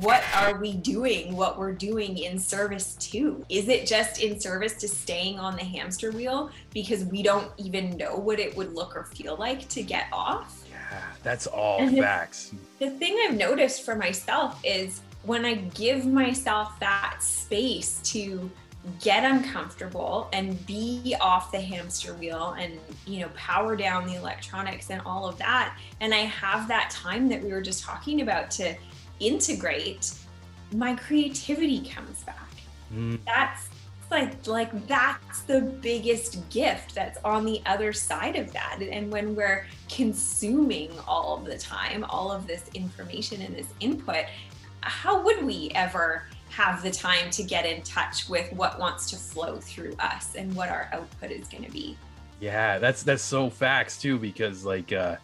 what are we doing what we're doing in service to? Is it just in service to staying on the hamster wheel because we don't even know what it would look or feel like to get off? Yeah that's all And facts. The thing i've noticed for myself is when i give myself that space to get uncomfortable and be off the hamster wheel and you know power down the electronics and all of that and i have that time that we were just talking about to integrate my creativity comes back. Mm, that's like like that's the biggest gift that's on the other side of that. And when we're consuming all of the time all of this information and this input how would we ever have the time to get in touch with what wants to flow through us and what our output is going to be? Yeah that's that's so facts too because like uh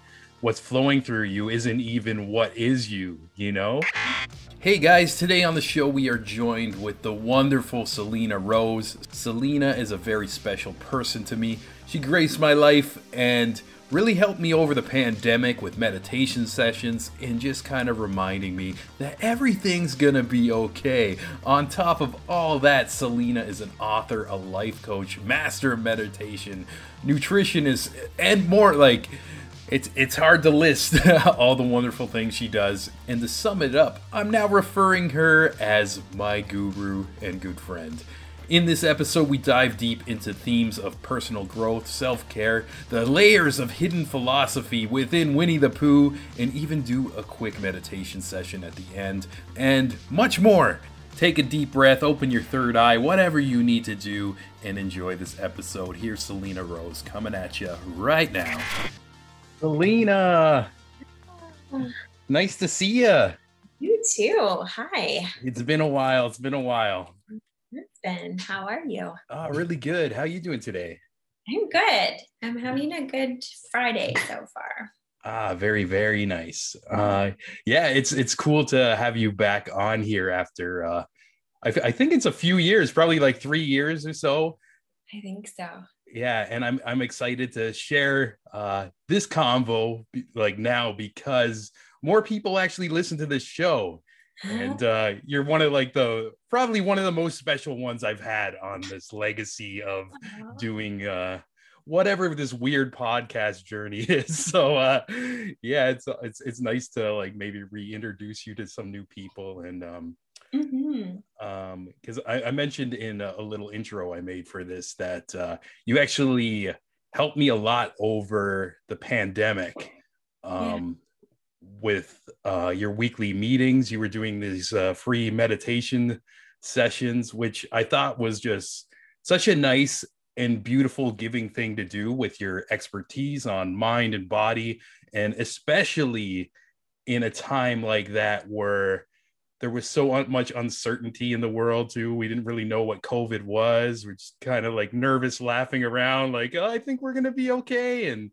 what's flowing through you isn't even what is you you know Hey guys, today on the show we are joined with the wonderful Selena Rose. Selena is a very special person to me. She graced my life and really helped me over the pandemic with meditation sessions and just kind of reminding me that everything's gonna be okay. On top of all that, Selena is an author, a life coach, master of meditation, nutritionist, and more like it's it's hard to list all the wonderful things she does. And to sum it up, I'm now referring her as my guru and good friend. In this episode, we dive deep into themes of personal growth, self care, the layers of hidden philosophy within Winnie the Pooh, and even do a quick meditation session at the end, and much more. Take a deep breath, open your third eye, whatever you need to do, and enjoy this episode. Here's Selena Rose coming at you right now. Selena, nice to see you. you too hi It's been a while. It's been a while. it's been how are you Oh, really good. How are you doing today? i'm good i'm having a good friday so far Ah, very, very nice. Uh, yeah, it's it's cool to have you back on here after. Uh, I, I think it's a few years, probably like three years or so. i think so Yeah, and I'm I'm excited to share uh, this convo like now because more people actually listen to this show, and uh, you're one of like the probably one of the most special ones I've had on this legacy of doing uh whatever this weird podcast journey is. So uh yeah it's it's it's nice to like maybe reintroduce you to some new people and um Mhm. um because I, I mentioned in a, a little intro i made for this that uh you actually helped me a lot over the pandemic um with uh your weekly meetings you were doing these uh, free meditation sessions which i thought was just such a nice and beautiful giving thing to do with your expertise on mind and body and especially in a time like that where there was so un- much uncertainty in the world too. We didn't really know what covid was. We're just kind of like nervous laughing around like oh, i think we're going to be okay. And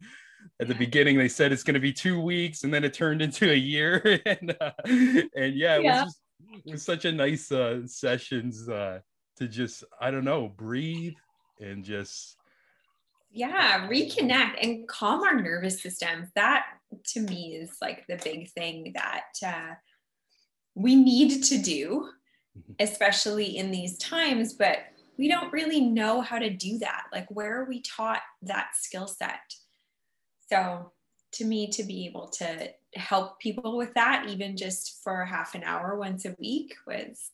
at the Yeah. beginning they said it's going to be two weeks and then it turned into a year. And uh, and yeah it Yeah. was just it was such a nice uh sessions uh to just i don't know breathe and just yeah reconnect and calm our nervous systems. That to me is like the big thing that uh, we need to do Mhm. especially in these times but we don't really know how to do that. Like where are we taught that skill set? So to me to be able to help people with that even just for half an hour once a week was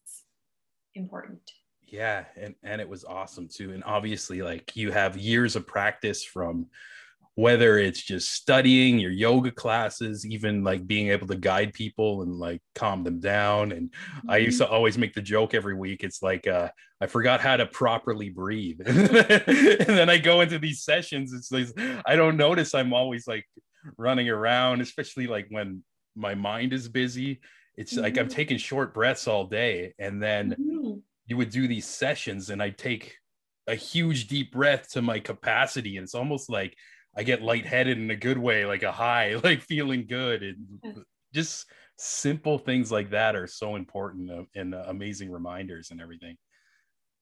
important. Yeah and and it was awesome too. And obviously like you have years of practice from whether it's just studying your yoga classes even like being able to guide people and like calm them down. And i used to always make the joke every week. It's like uh i forgot how to properly breathe. And then i go into these sessions. It's like i don't notice i'm always like running around especially like when my mind is busy. It's like i'm Mhm. taking short breaths all day. And then Mhm. you would do these sessions and I take a huge deep breath to my capacity. And it's almost like I get lightheaded in a good way, like a high, like feeling good. And just simple things like that are so important uh, and uh, amazing reminders and everything.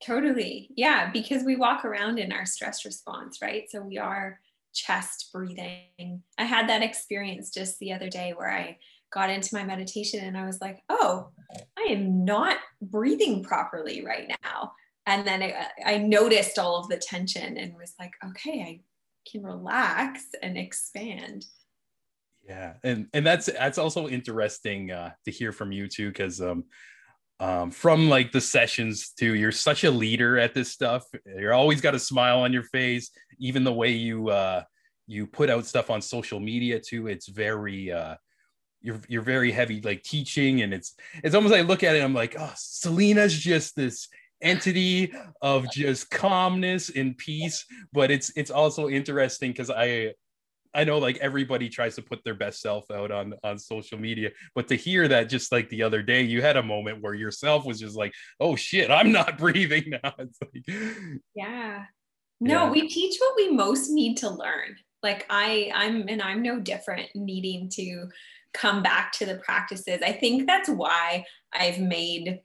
Totally. Yeah, because we walk around in our stress response, right? So we are chest breathing. I had that experience just the other day where I got into my meditation and I was like, oh, I am not breathing properly right now. And then I, I noticed all of the tension and was like, okay, I can relax and expand. Yeah, and and that's that's also interesting uh, to hear from you too, because um, um, from like the sessions too, you're such a leader at this stuff. You're always got a smile on your face, even the way you uh, you put out stuff on social media too. It's very uh, you're you're very heavy like teaching, and it's it's almost like I look at it, I'm like, oh, Selena's just this entity of just calmness and peace but it's it's also interesting because i i know like everybody tries to put their best self out on on social media but to hear that just like the other day you had a moment where yourself was just like oh shit i'm not breathing now. It's like yeah. No yeah. we teach what we most need to learn. Like i i'm and i'm no different needing to come back to the practices. I think that's why i've made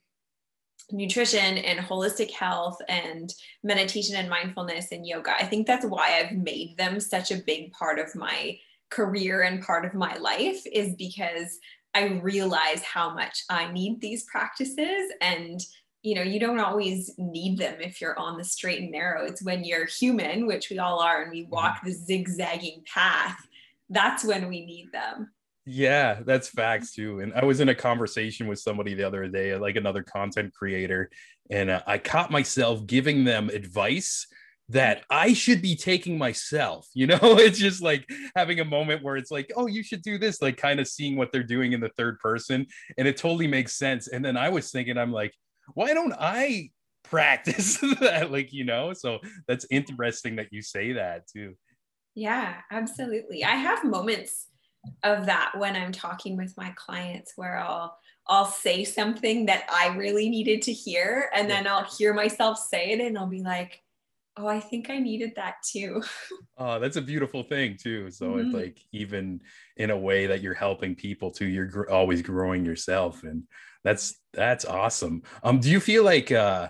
nutrition and holistic health and meditation and mindfulness and yoga. I think that's why I've made them such a big part of my career and part of my life is because I realize how much I need these practices and you know you don't always need them if you're on the straight and narrow it's when you're human which we all are and we walk mm-hmm. the zigzagging path that's when we need them yeah, that's facts too. And I was in a conversation with somebody the other day, like another content creator, and uh, I caught myself giving them advice that I should be taking myself. You know, it's just like having a moment where it's like, oh, you should do this, like kind of seeing what they're doing in the third person. And it totally makes sense. And then I was thinking, I'm like, why don't I practice that? Like, you know, so that's interesting that you say that too. Yeah, absolutely. I have moments of that when I'm talking with my clients where I'll I'll say something that I really needed to hear and then I'll hear myself say it and I'll be like oh I think I needed that too. oh that's a beautiful thing too so mm-hmm. it's like even in a way that you're helping people too you're gr- always growing yourself and that's that's awesome. Um do you feel like uh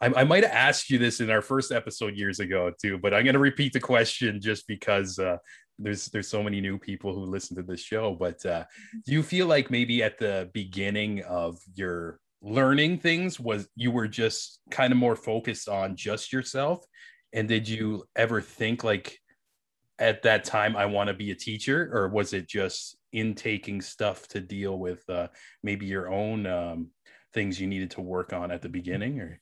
I, I might have asked you this in our first episode years ago too, but I'm going to repeat the question just because uh, there's there's so many new people who listen to this show but uh, do you feel like maybe at the beginning of your learning things was you were just kind of more focused on just yourself? And did you ever think like at that time i want to be a teacher or was it just intaking stuff to deal with uh, maybe your own um, things you needed to work on at the beginning or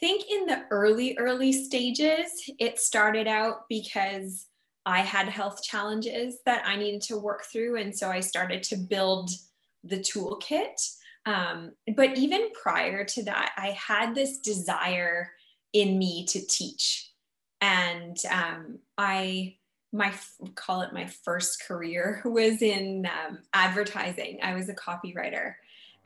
think in the early, early stages, it started out because I had health challenges that I needed to work through. And so I started to build the toolkit. Um, but even prior to that, I had this desire in me to teach. And um, I, my call it my first career was in um, advertising. I was a copywriter.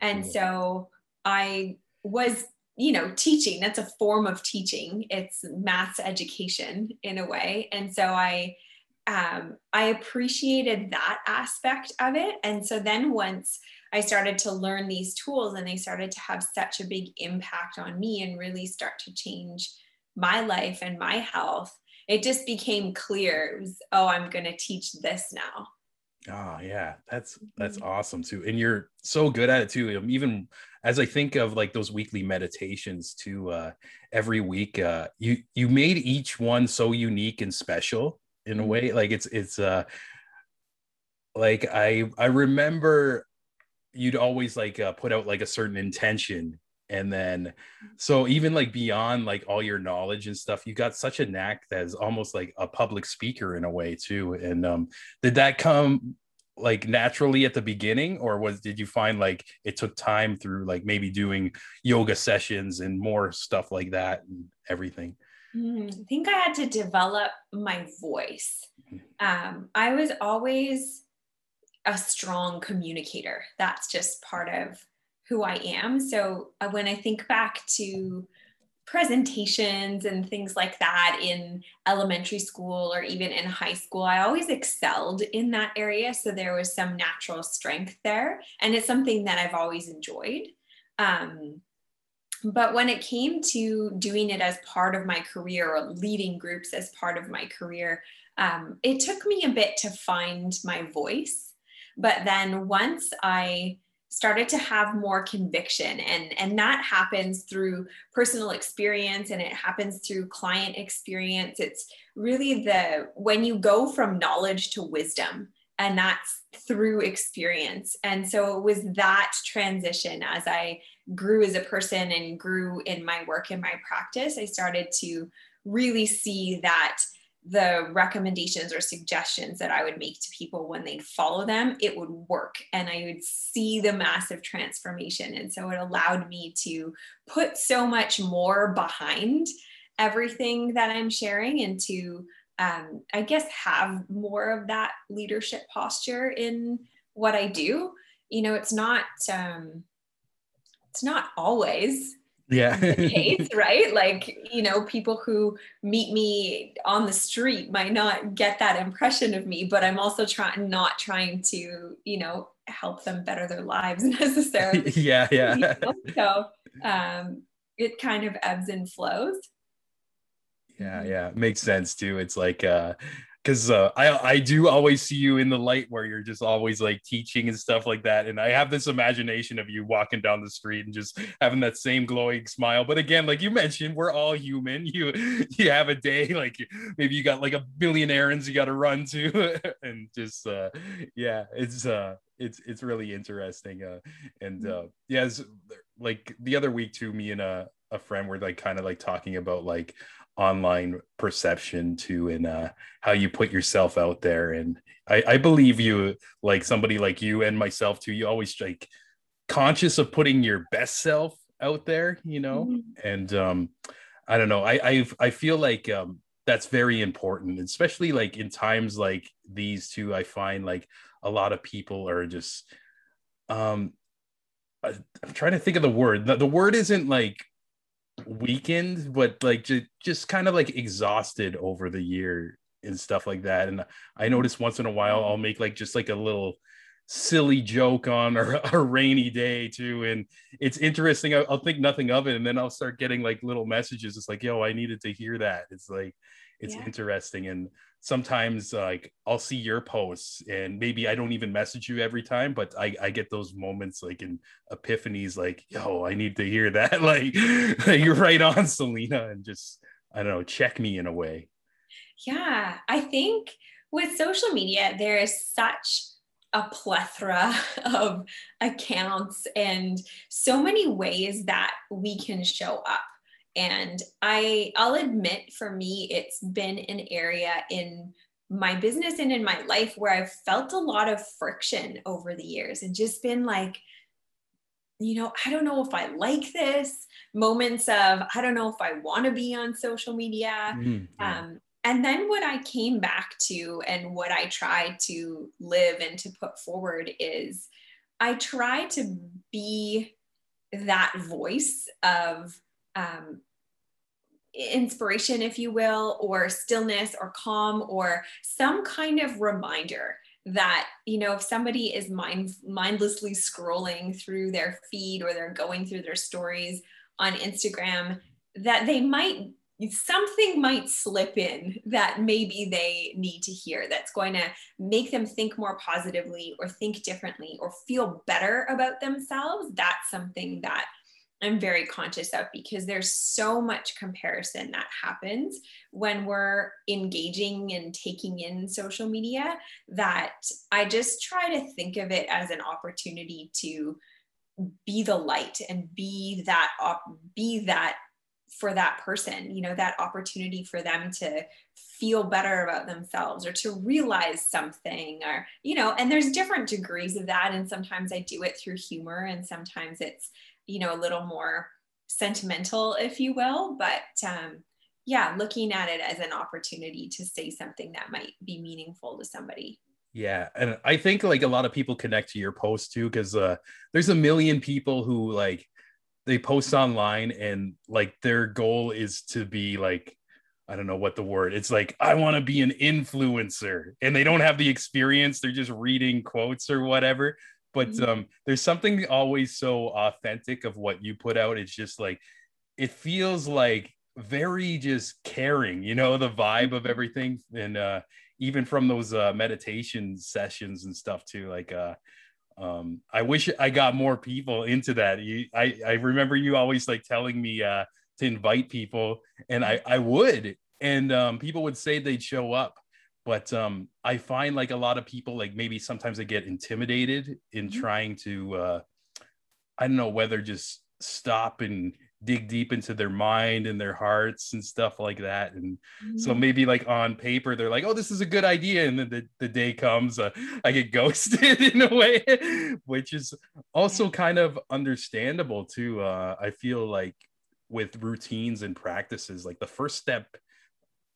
And so I was you know teaching that's a form of teaching it's maths education in a way and so i um, i appreciated that aspect of it and so then once i started to learn these tools and they started to have such a big impact on me and really start to change my life and my health it just became clear it was oh i'm going to teach this now Oh yeah, that's that's mm-hmm. awesome too. And you're so good at it too. Um, even as I think of like those weekly meditations too, uh, every week, uh, you you made each one so unique and special in a mm-hmm. way. Like it's it's uh like I I remember you'd always like uh, put out like a certain intention and then so even like beyond like all your knowledge and stuff you got such a knack that's almost like a public speaker in a way too and um did that come like naturally at the beginning or was did you find like it took time through like maybe doing yoga sessions and more stuff like that and everything mm, i think i had to develop my voice mm-hmm. um, i was always a strong communicator that's just part of who I am. So uh, when I think back to presentations and things like that in elementary school or even in high school, I always excelled in that area. So there was some natural strength there. And it's something that I've always enjoyed. Um, but when it came to doing it as part of my career or leading groups as part of my career, um, it took me a bit to find my voice But then once I started to have more conviction. And and that happens through personal experience and it happens through client experience. It's really the when you go from knowledge to wisdom and that's through experience. And so it was that transition as i grew as a person and grew in my work and my practice i started to really see that the recommendations or suggestions that I would make to people when they'd follow them, it would work and I would see the massive transformation. And so it allowed me to put so much more behind everything that I'm sharing and to, um, I guess, have more of that leadership posture in what I do. You know, it's not, um, it's not always yeah. case right? Like you know people who meet me on the street might not get that impression of me but i'm also trying not trying to you know help them better their lives necessarily. Yeah yeah. You know? so um it kind of ebbs and flows. Yeah yeah. Makes sense too. It's like uh because uh, I I do always see you in the light where you're just always like teaching and stuff like that, and I have this imagination of you walking down the street and just having that same glowing smile. But again, like you mentioned, we're all human. You you have a day like maybe you got like a billion errands you got to run to, and just uh, yeah, it's uh it's it's really interesting. Uh, and mm-hmm. uh, yeah, like the other week too, me and a a friend were like kind of like talking about like online perception too and uh, how you put yourself out there. And I, I believe you like somebody like you and myself too you always like conscious of putting your best self out there you know? Mm-hmm. and um i don't know. I i, I feel like um that's very important especially like in times like these two i find like a lot of people are just um i'm trying to think of the word. The, the word isn't like weakened, but like just, just kind of like exhausted over the year and stuff like that. And I notice once in a while I'll make like just like a little silly joke on a, a rainy day too. And it's interesting. I'll, I'll, think nothing of it. And then I'll start getting like little messages. It's like, yo, I needed to hear that. It's like, it's yeah. interesting. And sometimes like I'll see your posts and maybe I don't even message you every time, but I, I get those moments like in epiphanies, like, yo, I need to hear that. like, you're right on, Selena, and just, I don't know, check me in a way. Yeah. I think with social media, there is such a plethora of accounts and so many ways that we can show up and i i'll admit for me it's been an area in my business and in my life where i've felt a lot of friction over the years and just been like you know i don't know if i like this moments of i don't know if i want to be on social media mm-hmm. um, and then what i came back to and what i try to live and to put forward is i try to be that voice of um, inspiration, if you will, or stillness or calm or some kind of reminder that you know if somebody is mind mindlessly scrolling through their feed or they're going through their stories on Instagram that they might something might slip in that maybe they need to hear that's going to make them think more positively or think differently or feel better about themselves. That's something that I'm very conscious of because there's so much comparison that happens when we're engaging and taking in social media that I just try to think of it as an opportunity to be the light and be that op- be that for that person you know that opportunity for them to feel better about themselves or to realize something or you know and there's different degrees of that. And sometimes i do it through humor and sometimes it's you know a little more sentimental if you will but um, yeah looking at it as an opportunity to say something that might be meaningful to somebody yeah and i think like a lot of people connect to your post too because uh, there's a million people who like they post online and like their goal is to be like I don't know what the word. It's like I want to be an influencer, and they don't have the experience. They're just reading quotes or whatever but mm-hmm. um, there's something always so authentic of what you put out. It's just like it feels like very just caring, you know, the vibe of mm-hmm. everything. And uh, even from those uh, meditation sessions and stuff too. Like, uh, um, I wish I got more people into that. You, I, I remember you always like telling me uh, to invite people, and I, I would, and um, people would say they'd show up, but um, I find like a lot of people like maybe sometimes they get intimidated in mm-hmm. trying to, uh, I don't know whether just stop and dig deep into their mind and their hearts and stuff like that and mm-hmm. so maybe like on paper they're like oh this is a good idea and then the, the day comes uh, i get ghosted in a way which is also kind of understandable too uh, i feel like with routines and practices like the first step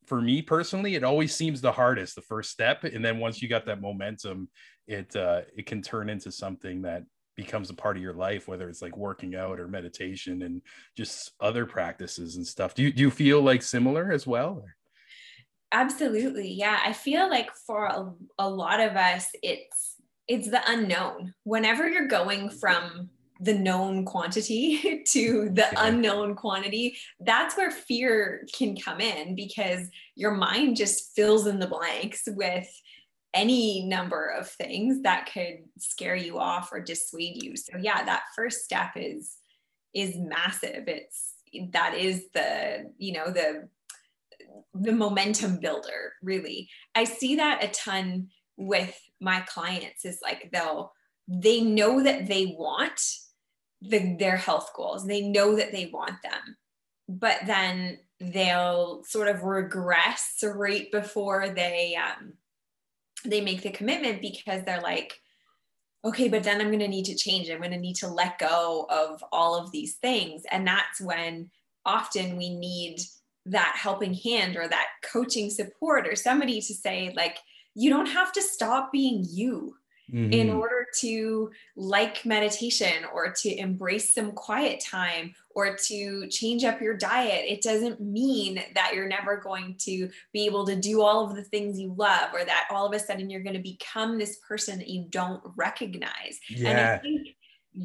for me personally it always seems the hardest the first step and then once you got that momentum it uh, it can turn into something that becomes a part of your life, whether it's like working out or meditation and just other practices and stuff. Do you, do you feel like similar as well? Absolutely. Yeah. I feel like for a, a lot of us, it's, it's the unknown. Whenever you're going from the known quantity to the yeah. unknown quantity, that's where fear can come in because your mind just fills in the blanks with any number of things that could scare you off or dissuade you. So yeah that first step is is massive. It's that is the you know the the momentum builder really. I see that a ton with my clients is like they'll they know that they want the, their health goals they know that they want them but then they'll sort of regress right before they um, they make the commitment because they're like, okay, but then I'm going to need to change. I'm going to need to let go of all of these things. And that's when often we need that helping hand or that coaching support or somebody to say, like, you don't have to stop being you mm-hmm. in order to like meditation or to embrace some quiet time or to change up your diet. It doesn't mean that you're never going to be able to do all of the things you love or that all of a sudden you're going to become this person that you don't recognize. Yeah. And I think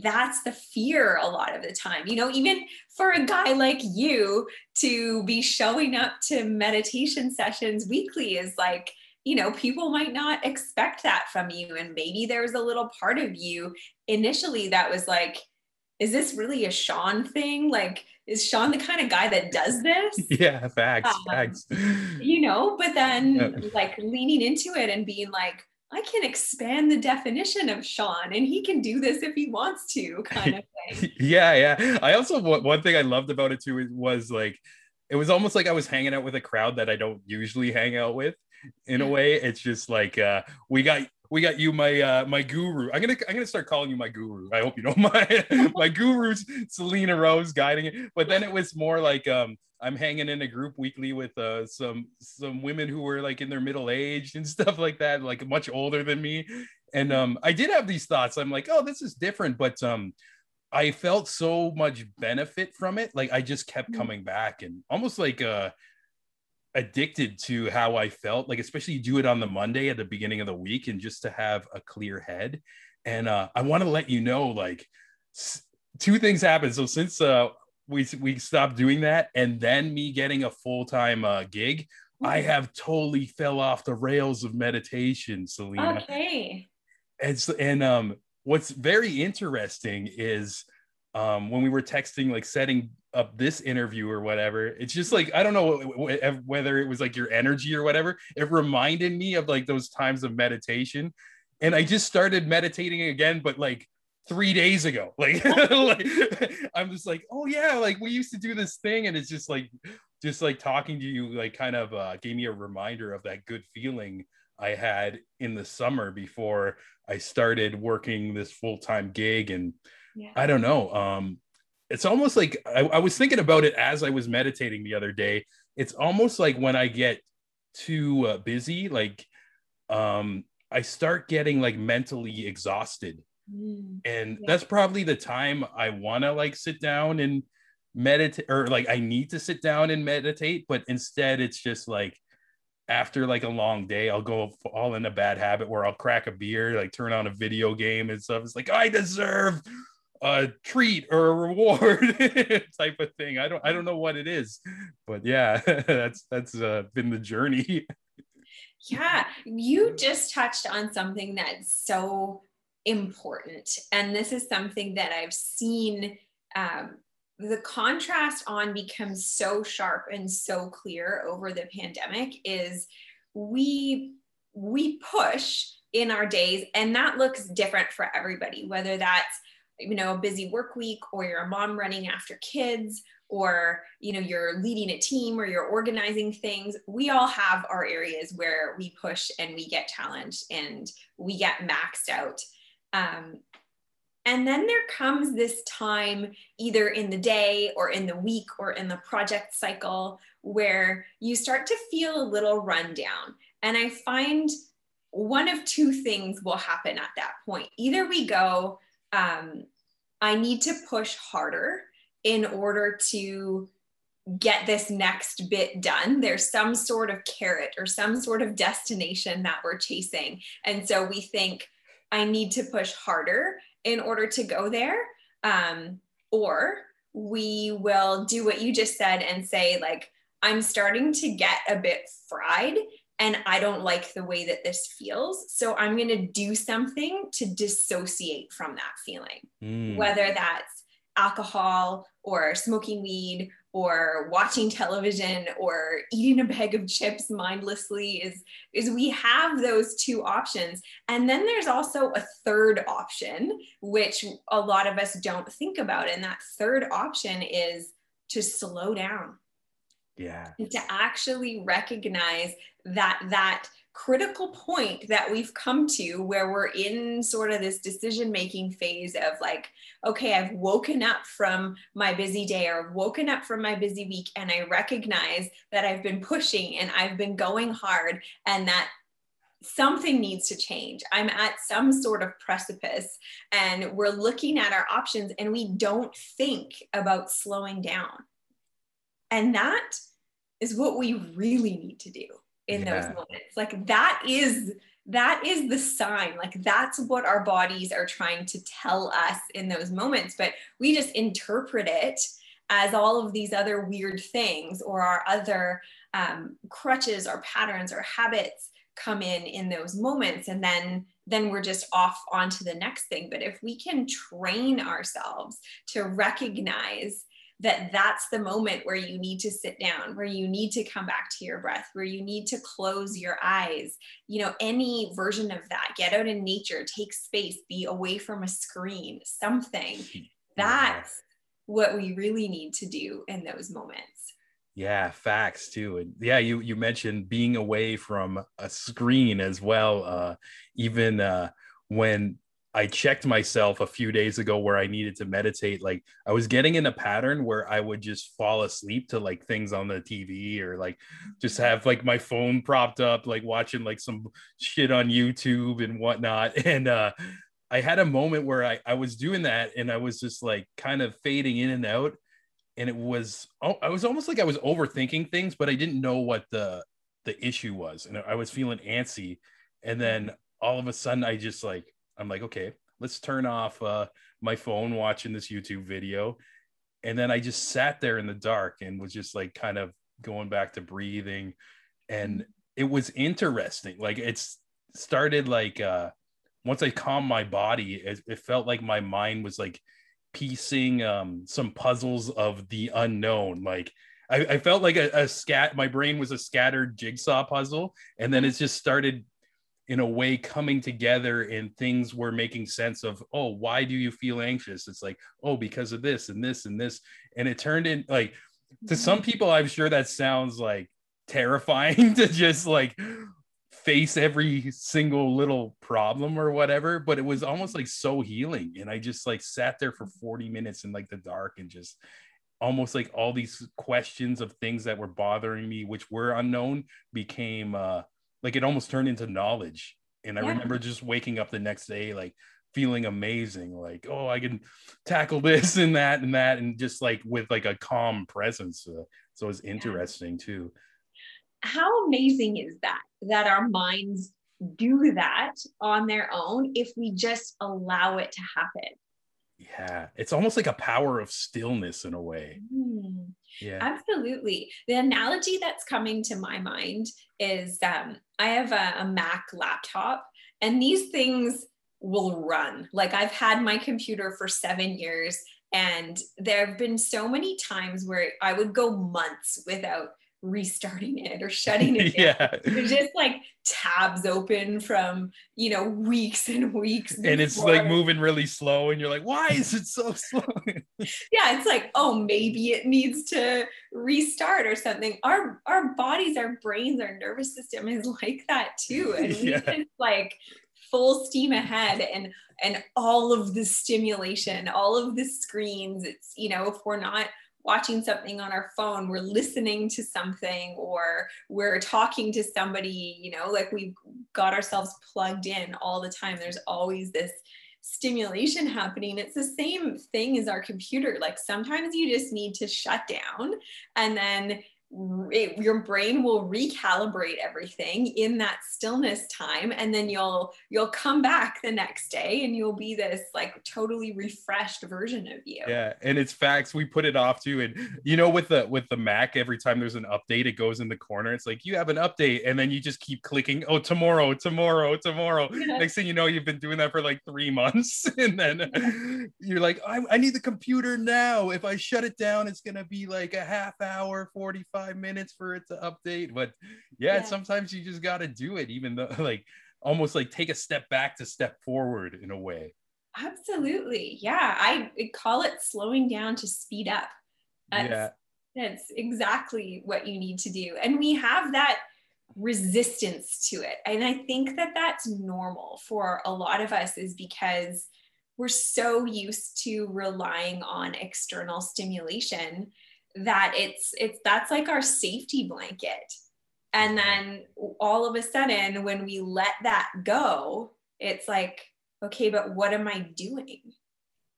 that's the fear a lot of the time. You know, even for a guy like you to be showing up to meditation sessions weekly is like, you know, people might not expect that from you. And maybe there's a little part of you initially that was like, is this really a Sean thing? Like, is Sean the kind of guy that does this? Yeah, facts, um, facts. You know, but then yeah. like leaning into it and being like, I can expand the definition of Sean and he can do this if he wants to, kind of thing. yeah, yeah. I also, one thing I loved about it too was like, it was almost like I was hanging out with a crowd that I don't usually hang out with in a way. It's just like uh, we got we got you my uh, my guru. I'm gonna I'm gonna start calling you my guru. I hope you know my my guru's Selena Rose guiding it. But then it was more like um, I'm hanging in a group weekly with uh, some some women who were like in their middle age and stuff like that, like much older than me. And um, I did have these thoughts. I'm like, oh, this is different, but um, I felt so much benefit from it. Like I just kept mm. coming back and almost like uh addicted to how I felt, like especially do it on the Monday at the beginning of the week and just to have a clear head. And uh, I want to let you know, like, s- two things happened. So since uh, we we stopped doing that, and then me getting a full time uh, gig, I mm-hmm. have totally fell off the rails of meditation, Selena. Okay. And and um, what's very interesting is um, when we were texting, like setting up this interview or whatever, it's just like I don't know whether it was like your energy or whatever. It reminded me of like those times of meditation, and I just started meditating again, but like three days ago. Like, like I'm just like, oh yeah, like we used to do this thing, and it's just like, just like talking to you, like kind of uh, gave me a reminder of that good feeling I had in the summer before I started working this full time gig and yeah. I don't know. Um, it's almost like I, I was thinking about it as I was meditating the other day. It's almost like when I get too uh, busy, like um, I start getting like mentally exhausted. Mm, and yeah. that's probably the time I want to like sit down and meditate or like I need to sit down and meditate, but instead it's just like after like a long day, I'll go all in a bad habit where I'll crack a beer, like turn on a video game and stuff. It's like I deserve a treat or a reward type of thing. I don't I don't know what it is, but yeah, that's that's uh, been the journey. Yeah, you just touched on something that's so important. And this is something that I've seen um, the contrast on becomes so sharp and so clear over the pandemic is we we push in our days and that looks different for everybody whether that's you know a busy work week or you're a mom running after kids or you know you're leading a team or you're organizing things we all have our areas where we push and we get challenged and we get maxed out um, and then there comes this time, either in the day or in the week or in the project cycle, where you start to feel a little rundown. And I find one of two things will happen at that point. Either we go, um, I need to push harder in order to get this next bit done. There's some sort of carrot or some sort of destination that we're chasing. And so we think, I need to push harder in order to go there. Um, or we will do what you just said and say, like, I'm starting to get a bit fried and I don't like the way that this feels. So I'm going to do something to dissociate from that feeling, mm. whether that's alcohol or smoking weed or watching television or eating a bag of chips mindlessly is is we have those two options and then there's also a third option which a lot of us don't think about and that third option is to slow down yeah to actually recognize that that critical point that we've come to where we're in sort of this decision making phase of like okay i've woken up from my busy day or woken up from my busy week and i recognize that i've been pushing and i've been going hard and that something needs to change. I'm at some sort of precipice and we're looking at our options and we don't think about slowing down. And that is what we really need to do in yeah. those moments. Like that is that is the sign. Like that's what our bodies are trying to tell us in those moments. But we just interpret it as all of these other weird things or our other um, crutches or patterns or habits come in in those moments. And then then we're just off onto the next thing. But if we can train ourselves to recognize that that's the moment where you need to sit down, where you need to come back to your breath, where you need to close your eyes. You know, any version of that, get out in nature, take space, be away from a screen, something. That's what we really need to do in those moments. Yeah, facts too. And yeah, you you mentioned being away from a screen as well. Uh even uh when I checked myself a few days ago where I needed to meditate. Like I was getting in a pattern where I would just fall asleep to like things on the TV or like just have like my phone propped up, like watching like some shit on YouTube and whatnot. And uh I had a moment where I, I was doing that and I was just like kind of fading in and out. And it was oh, I was almost like I was overthinking things, but I didn't know what the the issue was. And I was feeling antsy. And then all of a sudden I just like I'm like, okay, let's turn off uh, my phone watching this YouTube video. And then I just sat there in the dark and was just like kind of going back to breathing. And it was interesting. Like it's started like uh once I calmed my body, it, it felt like my mind was like piecing um some puzzles of the unknown. Like I, I felt like a, a scat my brain was a scattered jigsaw puzzle. And then it just started in a way coming together and things were making sense of oh why do you feel anxious? It's like oh because of this and this and this. And it turned in like to some people i'm sure that sounds like terrifying to just like face every single little problem or whatever but it was almost like so healing. And i just like sat there for 40 minutes in like the dark and just almost like all these questions of things that were bothering me which were unknown became uh like it almost turned into knowledge. And I yeah. remember just waking up the next day, like feeling amazing, like, oh, I can tackle this and that and that, and just like with like a calm presence. Uh, so it's interesting yeah. too. How amazing is that? That our minds do that on their own if we just allow it to happen. Yeah, it's almost like a power of stillness in a way. Mm. Yeah. Absolutely. The analogy that's coming to my mind is um, I have a, a Mac laptop, and these things will run. Like I've had my computer for seven years, and there have been so many times where I would go months without restarting it or shutting it yeah. There's just like tabs open from, you know, weeks and weeks. And it's like moving really slow and you're like, why is it so slow? yeah, it's like, oh, maybe it needs to restart or something. Our our bodies, our brains, our nervous system is like that too. And yeah. we just like full steam ahead and and all of the stimulation, all of the screens. It's, you know, if we're not watching something on our phone, we're listening to something, or we're talking to somebody, you know, like we've got ourselves plugged in all the time. There's always this stimulation happening. It's the same thing as our computer. Like sometimes you just need to shut down and then it, your brain will recalibrate everything in that stillness time and then you'll you'll come back the next day and you'll be this like totally refreshed version of you. Yeah and it's facts we put it off too and you know with the with the mac every time there's an update it goes in the corner it's like you have an update and then you just keep clicking oh tomorrow tomorrow tomorrow. Next thing you know you've been doing that for like three months and then you're like I, I need the computer now. If i shut it down it's gonna be like a half hour 45 five minutes for it to update. But yeah, yeah. sometimes you just got to do it, even though like almost like take a step back to step forward in a way. Absolutely. Yeah. I call it slowing down to speed up. That's, yeah. That's exactly what you need to do. And we have that resistance to it. And I think that that's normal for a lot of us, is because we're so used to relying on external stimulation that it's it's that's like our safety blanket. And then all of a sudden when we let that go it's like okay but what am i doing?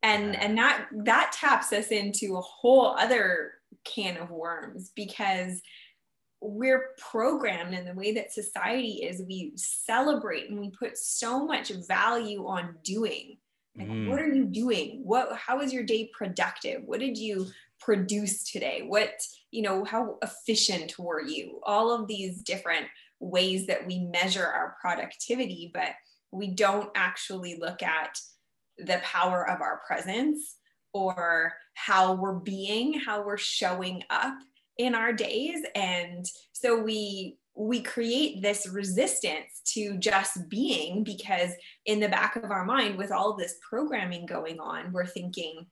And and that that taps us into a whole other can of worms because we're programmed in the way that society is. We celebrate and we put so much value on doing. Like mm. what are you doing? What how was your day productive? What did you produce today? What you know how efficient were you? All of these different ways that we measure our productivity but we don't actually look at the power of our presence or how we're being how we're showing up in our days. And so we we create this resistance to just being because in the back of our mind with all this programming going on we're thinking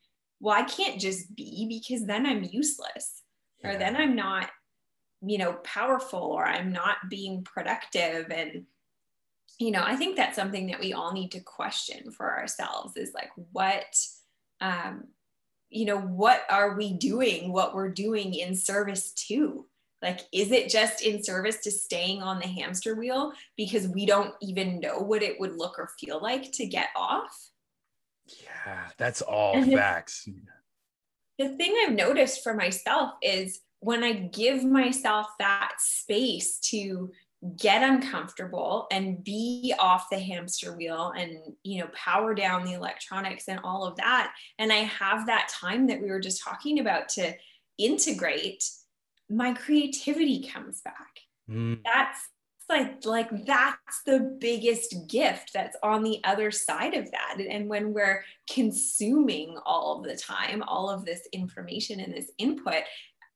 well, I can't just be because then I'm useless yeah. or then I'm not, you know, powerful or I'm not being productive. And, you know, I think that's something that we all need to question for ourselves is like, what, um, you know, what are we doing, what we're doing in service to? Like, is it just in service to staying on the hamster wheel because we don't even know what it would look or feel like to get off? Yeah, that's all and facts. The, the thing I've noticed for myself is when I give myself that space to get uncomfortable and be off the hamster wheel and you know power down the electronics and all of that and i have that time that we were just talking about to integrate my creativity comes back mm. that's like like that's the biggest gift that's on the other side of that. And when we're consuming all of the time all of this information and this input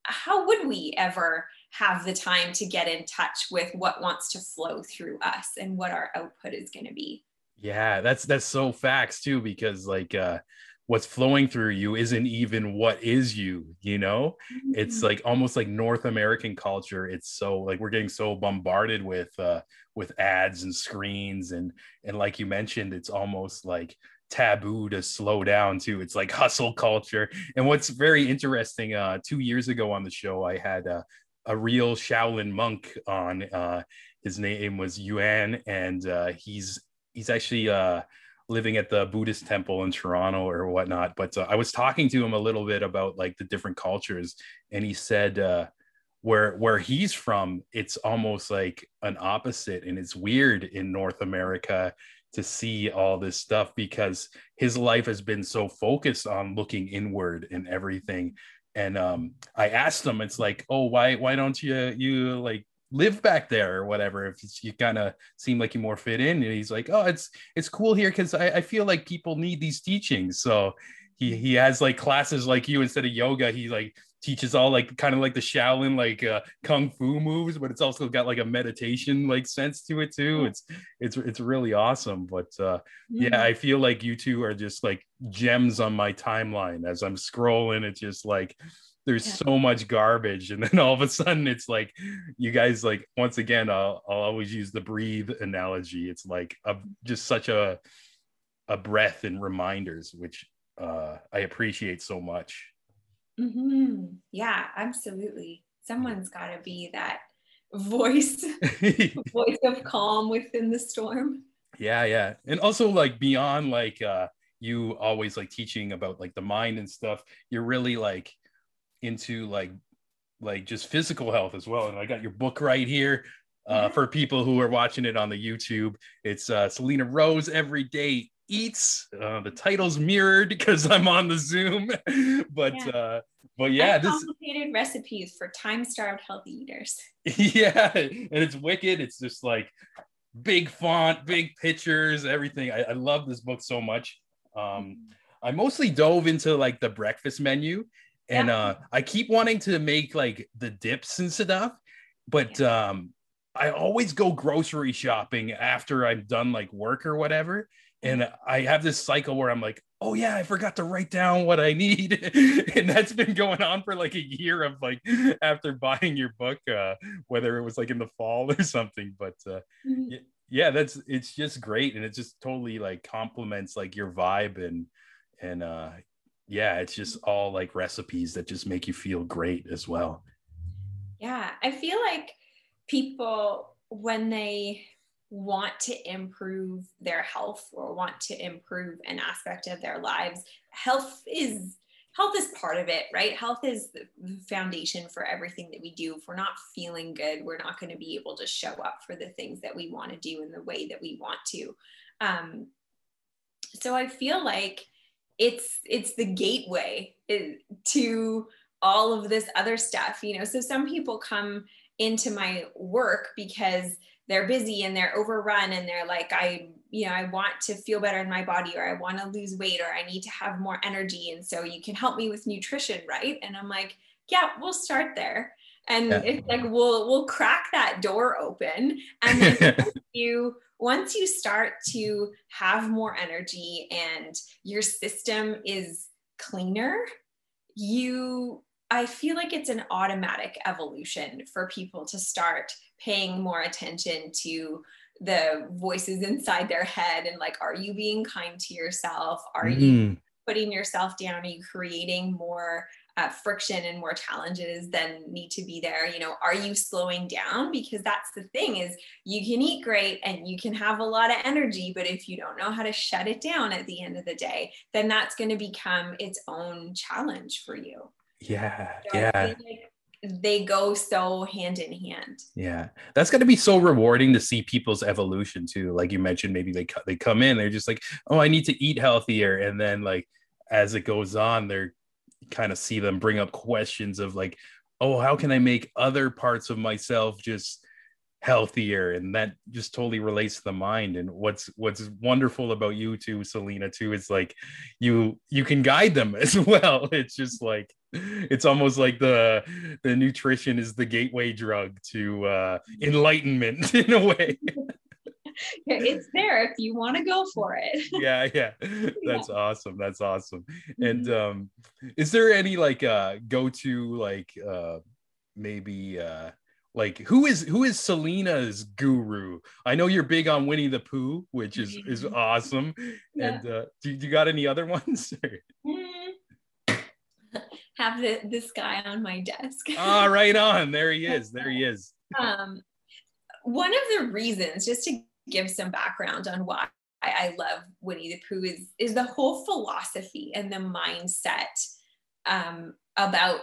how would we ever have the time to get in touch with what wants to flow through us and what our output is going to be? Yeah that's that's so facts too because like uh what's flowing through you isn't even what is you you know mm-hmm. it's like almost like north american culture it's so like we're getting so bombarded with uh with ads and screens and and like you mentioned it's almost like taboo to slow down too it's like hustle culture and what's very interesting uh two years ago on the show i had a, a real shaolin monk on uh his name was yuan and uh he's he's actually uh living at the Buddhist temple in Toronto or whatnot. But uh, I was talking to him a little bit about like the different cultures, and he said uh, where where he's from, it's almost like an opposite, and it's weird in North America to see all this stuff because his life has been so focused on looking inward and everything and um, I asked him, it's like, oh, why why don't you you like live back there or whatever if you kind of seem like you more fit in and he's like oh it's it's cool here because I, I feel like people need these teachings. So he he has like classes like you instead of yoga he like teaches all like kind of like the Shaolin like uh, kung fu moves, but it's also got like a meditation like sense to it too. It's it's it's really awesome. But uh, yeah. I feel like you two are just like gems on my timeline as I'm scrolling. It's just like there's yeah. so much garbage, and then all of a sudden it's like you guys like once again. I'll I'll always use the breathe analogy. It's like a, just such a a breath and reminders, which uh, I appreciate so much. Mm-hmm. Yeah, absolutely. Someone's got to be that voice, voice of calm within the storm. Yeah, yeah, and also like beyond like uh, you always like teaching about like the mind and stuff. You're really like into like like just physical health as well. And I got your book right here. Uh, for people who are watching it on the YouTube, it's uh, Selina Rose Everyday eats. Uh, the title's mirrored because I'm on the Zoom, but yeah. Uh, but yeah, this complicated recipes for time-starved healthy eaters. Yeah, and it's wicked. It's just like big font, big pictures, everything. I, I love this book so much. Um, mm-hmm. I mostly dove into like the breakfast menu, and yeah. uh, I keep wanting to make like the dips and stuff, but yeah. um, I always go grocery shopping after I'm done like work or whatever and I have this cycle where I'm like, oh yeah, I forgot to write down what I need, and that's been going on for like a year of like after buying your book, uh, whether it was like in the fall or something. But uh, mm-hmm. yeah, that's it's just great, and it just totally like complements like your vibe and and uh, yeah, it's just all like recipes that just make you feel great as well. Yeah, I feel like people when they want to improve their health or want to improve an aspect of their lives health is health is part of it right? Health is the foundation for everything that we do. If we're not feeling good we're not going to be able to show up for the things that we want to do in the way that we want to. Um, so i feel like it's it's the gateway eh, to all of this other stuff you know? So some people come into my work because they're busy and they're overrun and they're like i you know i want to feel better in my body or i want to lose weight or i need to have more energy. And so you can help me with nutrition right? And i'm like yeah we'll start there. And yeah. it's like we'll we'll crack that door open. And then you once you start to have more energy and your system is cleaner you I feel like it's an automatic evolution for people to start paying more attention to the voices inside their head and like, are you being kind to yourself? Are mm. you putting yourself down? Are you creating more uh, friction and more challenges than need to be there? You know, are you slowing down? Because that's the thing is you can eat great and you can have a lot of energy, but if you don't know how to shut it down at the end of the day, then that's going to become its own challenge for you. Yeah. So yeah. Like they go so hand in hand. Yeah. That's going to be so rewarding to see people's evolution too. Like you mentioned, maybe they, they come in, they're just like, oh, I need to eat healthier. And then like, as it goes on, they're kind of see them bring up questions of like, oh, how can I make other parts of myself just healthier and that just totally relates to the mind. And what's what's wonderful about you too selina too is like you you can guide them as well. It's just like it's almost like the the nutrition is the gateway drug to uh enlightenment in a way. It's there if you want to go for it. Yeah yeah. That's yeah. awesome. That's awesome. And mm-hmm. um is there any like uh go to like uh maybe uh like who is who is Selina's guru? I know you're big on Winnie the Pooh, which is is mm-hmm. awesome. Yeah. And uh, do, do, you got any other ones? Mm. Have the, this guy on my desk. ah, right on. There he is. There he is. Um, one of the reasons, just to give some background on why I, I love Winnie the Pooh, is is the whole philosophy and the mindset um, about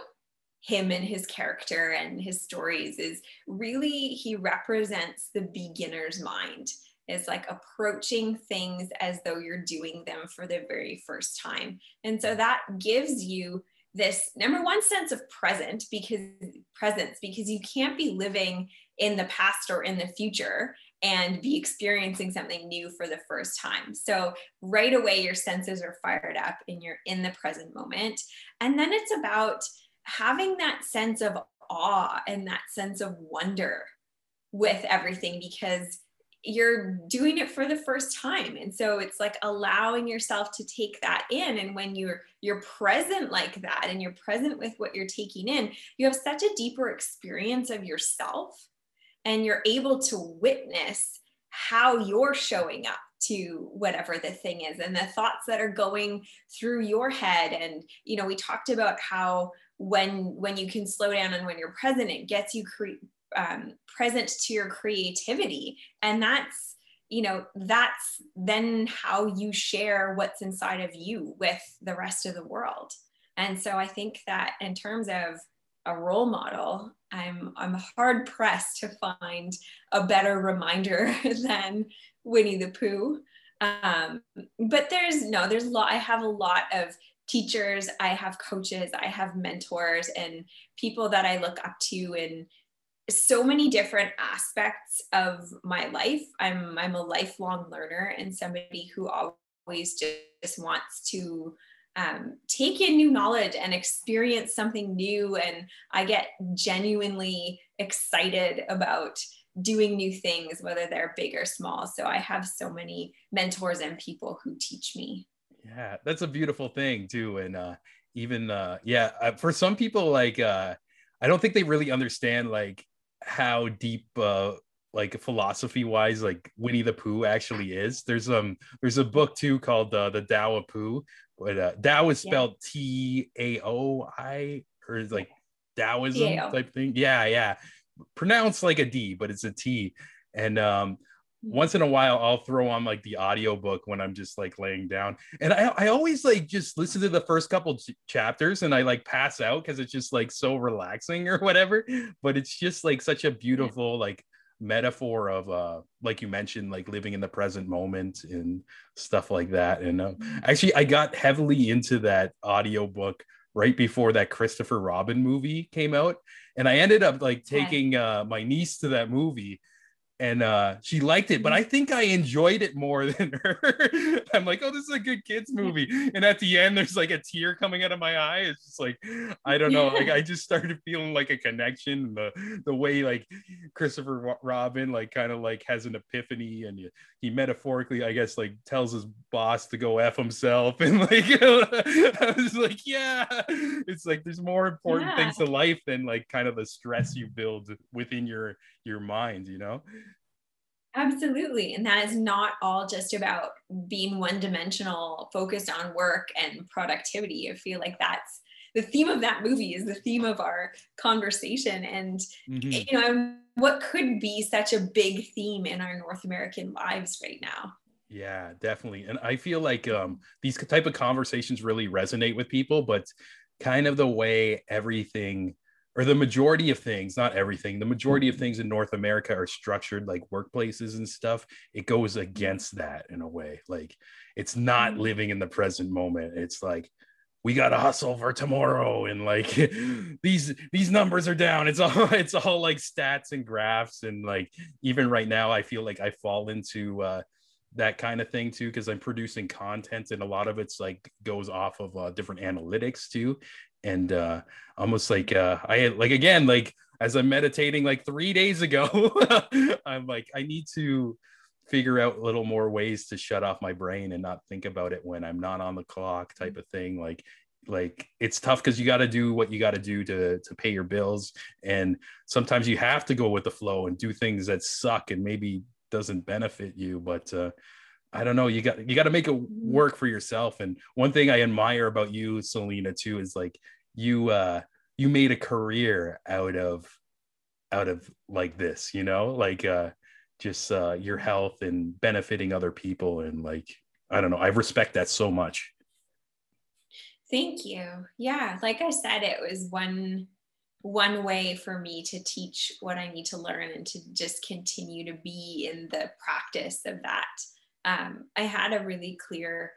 him and his character and his stories is really he represents the beginner's mind is like approaching things as though you're doing them for the very first time and so that gives you this number one sense of present because presence because you can't be living in the past or in the future and be experiencing something new for the first time. So right away your senses are fired up and you're in the present moment. And then it's about having that sense of awe and that sense of wonder with everything because you're doing it for the first time. And so it's like allowing yourself to take that in. And when you're you're present like that and you're present with what you're taking in you have such a deeper experience of yourself and you're able to witness how you're showing up to whatever the thing is and the thoughts that are going through your head. And you know we talked about how when when you can slow down and when you're present it gets you cre- um, present to your creativity. And that's you know that's then how you share what's inside of you with the rest of the world. And so i think that in terms of a role model i'm i'm hard pressed to find a better reminder than winnie the pooh um, but there's no there's a lot i have a lot of teachers i have coaches i have mentors and people that i look up to in so many different aspects of my life. I'm I'm a lifelong learner and somebody who always just wants to um, take in new knowledge and experience something new. And I get genuinely excited about doing new things, whether they're big or small. So I have so many mentors and people who teach me. Yeah, that's a beautiful thing too. And uh, even uh, yeah, uh, for some people, like uh, I don't think they really understand like how deep uh like philosophy wise like winnie the pooh actually is there's um there's a book too called uh, the Tao of pooh but uh Tao is spelled t-a-o-i or is like taoism T-A-O. type thing yeah yeah pronounced like a d but it's a t and um once in a while I'll throw on like the audiobook when I'm just like laying down. And I, I always like just listen to the first couple ch- chapters and I like pass out because it's just like so relaxing or whatever. But it's just like such a beautiful like metaphor of uh like you mentioned like living in the present moment and stuff like that and uh, actually i got heavily into that audiobook right before that christopher robin movie came out. And i ended up like taking uh my niece to that movie and uh she liked it but i think i enjoyed it more than her. I'm like oh this is a good kids movie. And at the end there's like a tear coming out of my eye. It's just like i don't know like i just started feeling like a connection the the way like christopher robin like kind of like has an epiphany and he metaphorically i guess like tells his boss to go f himself and like i was like yeah. It's like there's more important yeah. things to life than like kind of the stress you build within your your mind you know Absolutely. And that is not all just about being one dimensional, focused on work and productivity. I feel like that's the theme of that movie is the theme of our conversation. And, mm-hmm. you know, what could be such a big theme in our North American lives right now. Yeah, definitely. And I feel like um, these type of conversations really resonate with people, but kind of the way everything or the majority of things, not everything, the majority of mm-hmm. things in North America are structured like workplaces and stuff. It goes against that in a way. Like it's not mm-hmm. living in the present moment. It's like we got to hustle for tomorrow and like these these numbers are down. It's all it's all like stats and graphs and like even right now I feel like I fall into uh that kind of thing too because i'm producing content and a lot of it's like goes off of uh, different analytics too and uh almost like uh i like again like as i'm meditating like three days ago i'm like i need to figure out little more ways to shut off my brain and not think about it when i'm not on the clock type of thing. Like like it's tough because you got to do what you got to do to to pay your bills. And sometimes you have to go with the flow and do things that suck and maybe doesn't benefit you. But uh I don't know. You got you got to make it mm-hmm. work for yourself. And one thing I admire about you, Selina, too, is like you uh you made a career out of out of like this, you know, like uh just uh your health and benefiting other people and like I don't know. I respect that so much. Thank you. Yeah, like I said, it was one one way for me to teach what I need to learn and to just continue to be in the practice of that um, I had a really clear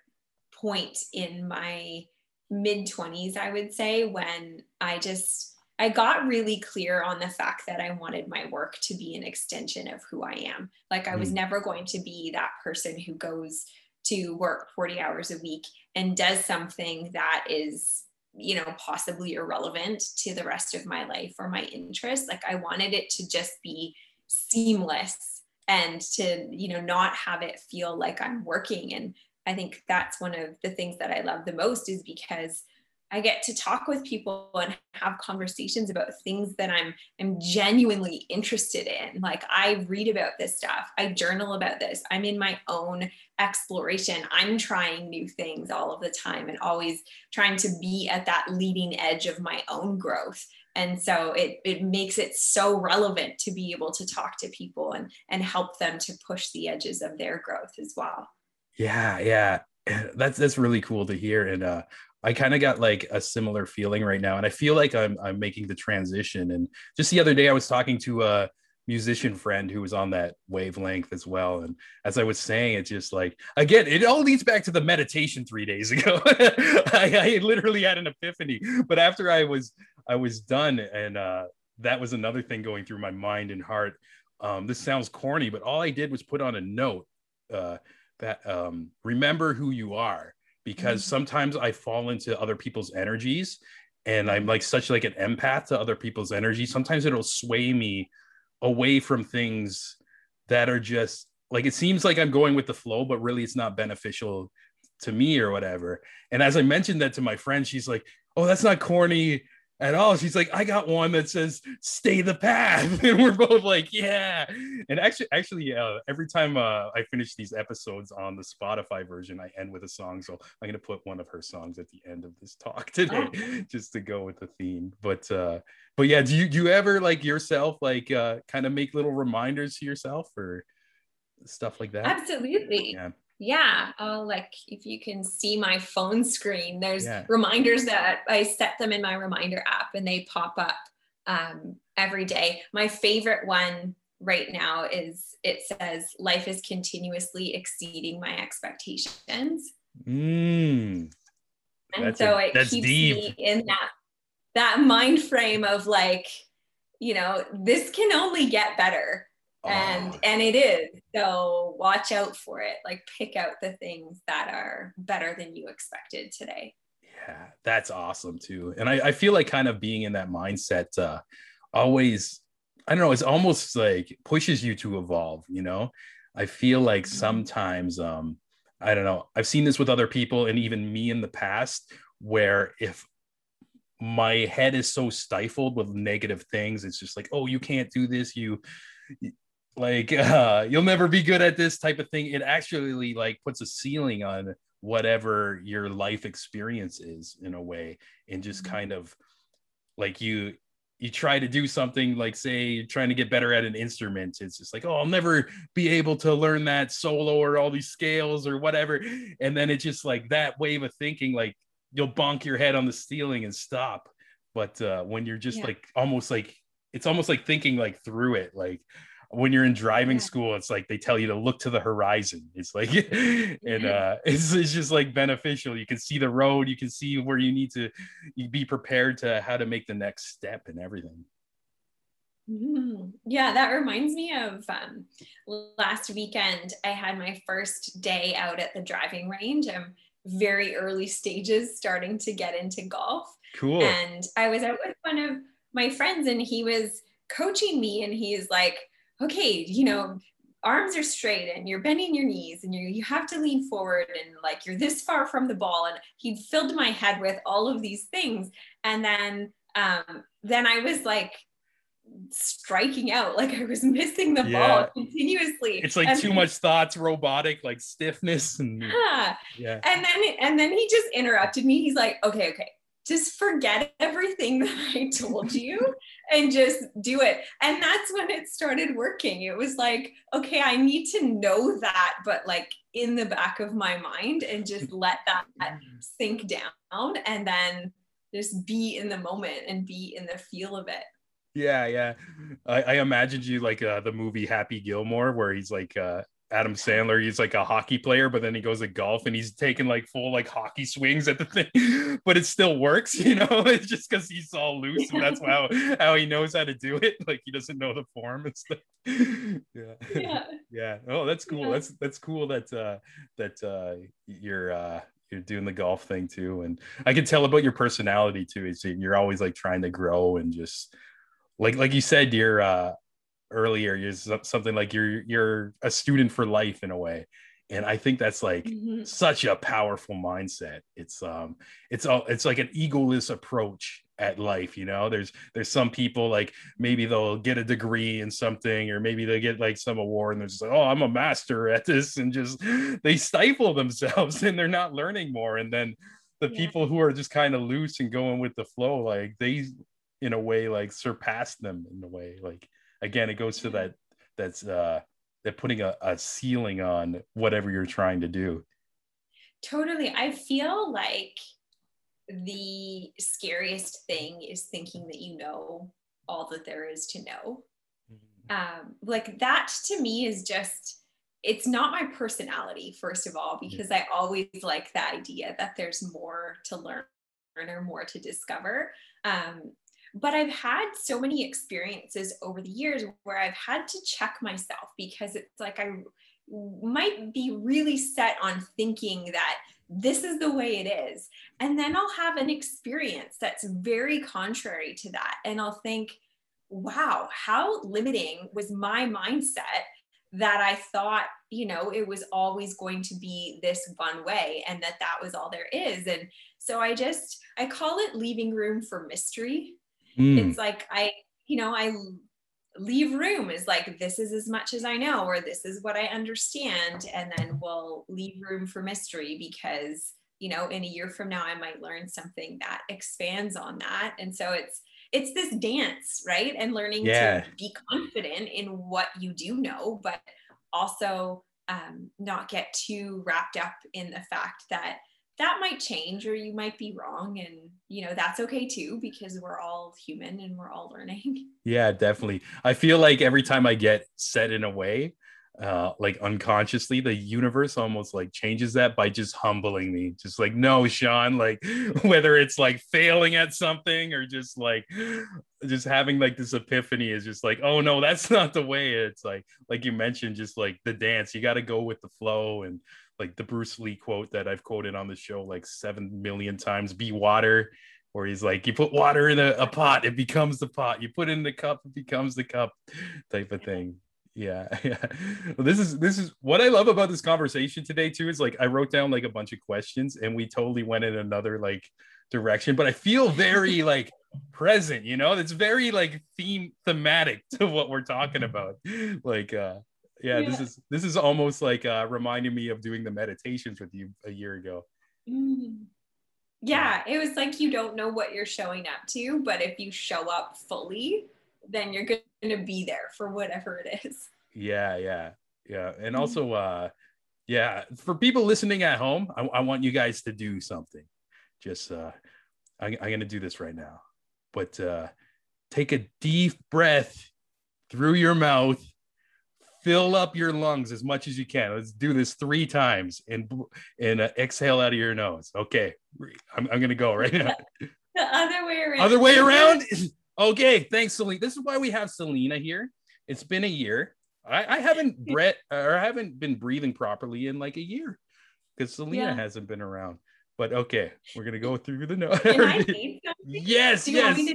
point in my mid 20s, I would say, when I just I got really clear on the fact that I wanted my work to be an extension of who I am. Like I was mm. never going to be that person who goes to work 40 hours a week and does something that is you know possibly irrelevant to the rest of my life or my interests like i wanted it to just be seamless and to you know not have it feel like i'm working and i think that's one of the things that i love the most is because I get to talk with people and have conversations about things that I'm I'm genuinely interested in. Like I read about this stuff, I journal about this. I'm in my own exploration. I'm trying new things all of the time and always trying to be at that leading edge of my own growth. And so it it makes it so relevant to be able to talk to people and and help them to push the edges of their growth as well. Yeah, yeah that's that's really cool to hear and uh I kind of got like a similar feeling right now, and I feel like I'm I'm making the transition. And just the other day, I was talking to a musician friend who was on that wavelength as well. And as I was saying, it's just like again, it all leads back to the meditation three days ago. I, I, literally had an epiphany, but after I was I was done, and uh, that was another thing going through my mind and heart. Um, this sounds corny, but all I did was put on a note uh, that um, remember who you are because mm-hmm. sometimes I fall into other people's energies and I'm like such like an empath to other people's energy. Sometimes it'll sway me away from things that are just like it seems like I'm going with the flow, but really it's not beneficial to me or whatever. And as I mentioned that to my friend, she's like, "Oh, that's not corny at all. She's like, I got one that says "Stay the path," and we're both like, "Yeah." And actually, actually, uh, every time uh, I finish these episodes on the Spotify version, I end with a song. So I'm gonna put one of her songs at the end of this talk today, oh. just to go with the theme. But uh, but yeah, do you do you ever like yourself like uh, kind of make little reminders to yourself or stuff like that? Absolutely. Yeah yeah uh, like if you can see my phone screen there's yeah. reminders that i set them in my reminder app and they pop up um, every day my favorite one right now is it says life is continuously exceeding my expectations mm. and that's so a, it keeps deep. me in that that mind frame of like you know this can only get better and oh. and it is so watch out for it. Like pick out the things that are better than you expected today. Yeah that's awesome too. And i, I feel like kind of being in that mindset uh always i don't know it's almost like pushes you to evolve you know? I feel like mm-hmm. sometimes um i don't know i've seen this with other people and even me in the past where if my head is so stifled with negative things it's just like oh you can't do this you like uh, you'll never be good at this type of thing it actually like puts a ceiling on whatever your life experience is in a way and just mm-hmm. kind of like you you try to do something like say you're trying to get better at an instrument it's just like oh i'll never be able to learn that solo or all these scales or whatever and then it's just like that wave of thinking like you'll bonk your head on the ceiling and stop but uh when you're just yeah. like almost like it's almost like thinking like through it like when you're in driving yeah. school it's like they tell you to look to the horizon it's like and uh it's, it's just like beneficial you can see the road you can see where you need to be prepared to how to make the next step and everything mm-hmm. Yeah, that reminds me of um, last weekend. I had my first day out at the driving range. I'm very early stages starting to get into golf. Cool. And I was out with one of my friends, and he was coaching me, and he's like, okay, you know, arms are straight and you're bending your knees and you you have to lean forward and like you're this far from the ball and he filled my head with all of these things and then um then I was like striking out like I was missing the yeah. ball continuously. It's like and too much thoughts, robotic, like stiffness and yeah. yeah. And then and then he just interrupted me. He's like, okay, okay, just forget everything that I told you and just do it. And that's when it started working. It was like, okay, I need to know that, but like in the back of my mind and just let that sink down and then just be in the moment and be in the feel of it. Yeah, yeah. I, I imagined you like uh, the movie Happy Gilmore, where he's like uh, Adam Sandler, he's like a hockey player, but then he goes to golf and he's taking like full like hockey swings at the thing, but it still works, you know. It's just because he's all loose and that's how how he knows how to do it. Like he doesn't know the form and stuff. yeah. yeah, yeah. Oh, that's cool. Yeah. That's that's cool that uh that uh you're uh you're doing the golf thing too, and I can tell about your personality too. Is you're always like trying to grow and just like like you said, you're uh earlier you're something like you're you're a student for life in a way and i think that's like mm-hmm. such a powerful mindset it's um it's all it's like an egoless approach at life you know there's there's some people like maybe they'll get a degree in something or maybe they get like some award and they're just like oh i'm a master at this and just they stifle themselves and they're not learning more and then the yeah. people who are just kind of loose and going with the flow like they in a way like surpass them in a way like again, it goes to that that's uh that putting a, a ceiling on whatever you're trying to do. Totally. I feel like the scariest thing is thinking that you know all that there is to know. Mm-hmm. Um, like that to me is just, it's not my personality, first of all, because I always like the idea that there's more to learn or more to discover. Um, but I've had so many experiences over the years where I've had to check myself because it's like I might be really set on thinking that this is the way it is. And then I'll have an experience that's very contrary to that. And I'll think, wow, how limiting was my mindset that I thought, you know, it was always going to be this one way and that that was all there is. And so I just, I call it leaving room for mystery Mm. It's like I, you know, I leave room is like this is as much as I know or this is what I understand and then we'll leave room for mystery because you know in a year from now I might learn something that expands on that and so it's it's this dance right and learning yeah. to be confident in what you do know but also um, not get too wrapped up in the fact that that might change or you might be wrong and you know that's okay too because we're all human and we're all learning. Yeah definitely. I feel like every time i get set in a way uh like unconsciously the universe almost like changes that by just humbling me. Just like no sean like whether it's like failing at something or just like just having like this epiphany is just like oh no that's not the way. It's like like you mentioned just like the dance. You got to go with the flow and like the Bruce Lee quote that I've quoted on the show like seven million times be water where he's like you put water in a, a, pot it becomes the pot. You put in the cup it becomes the cup type of thing. Yeah yeah. Well, this is this is what i love about this conversation today too is like i wrote down like a bunch of questions and we totally went in another like direction but i feel very like present you know? It's very like theme thematic to what we're talking about. Like uh yeah, yeah, this is this is almost like uh reminding me of doing the meditations with you a year ago. Mm. yeah it was like you don't know what you're showing up to but if you show up fully then you're going to be there for whatever it is. Yeah yeah yeah. And mm. also uh yeah for people listening at home I, I want you guys to do something. Just uh I, i'm gonna do this right now. But uh take a deep breath through your mouth fill up your lungs as much as you can. Let's do this three times and and uh, exhale out of your nose. Okay, I'm, I'm gonna go right now. The other way around. Other way around. okay, thanks, Selina. This is why we have Selina here. It's been a year. I, I haven't breath or I haven't been breathing properly in like a year because Selina yeah. hasn't been around. But okay, we're gonna go through the nose. yes, yes.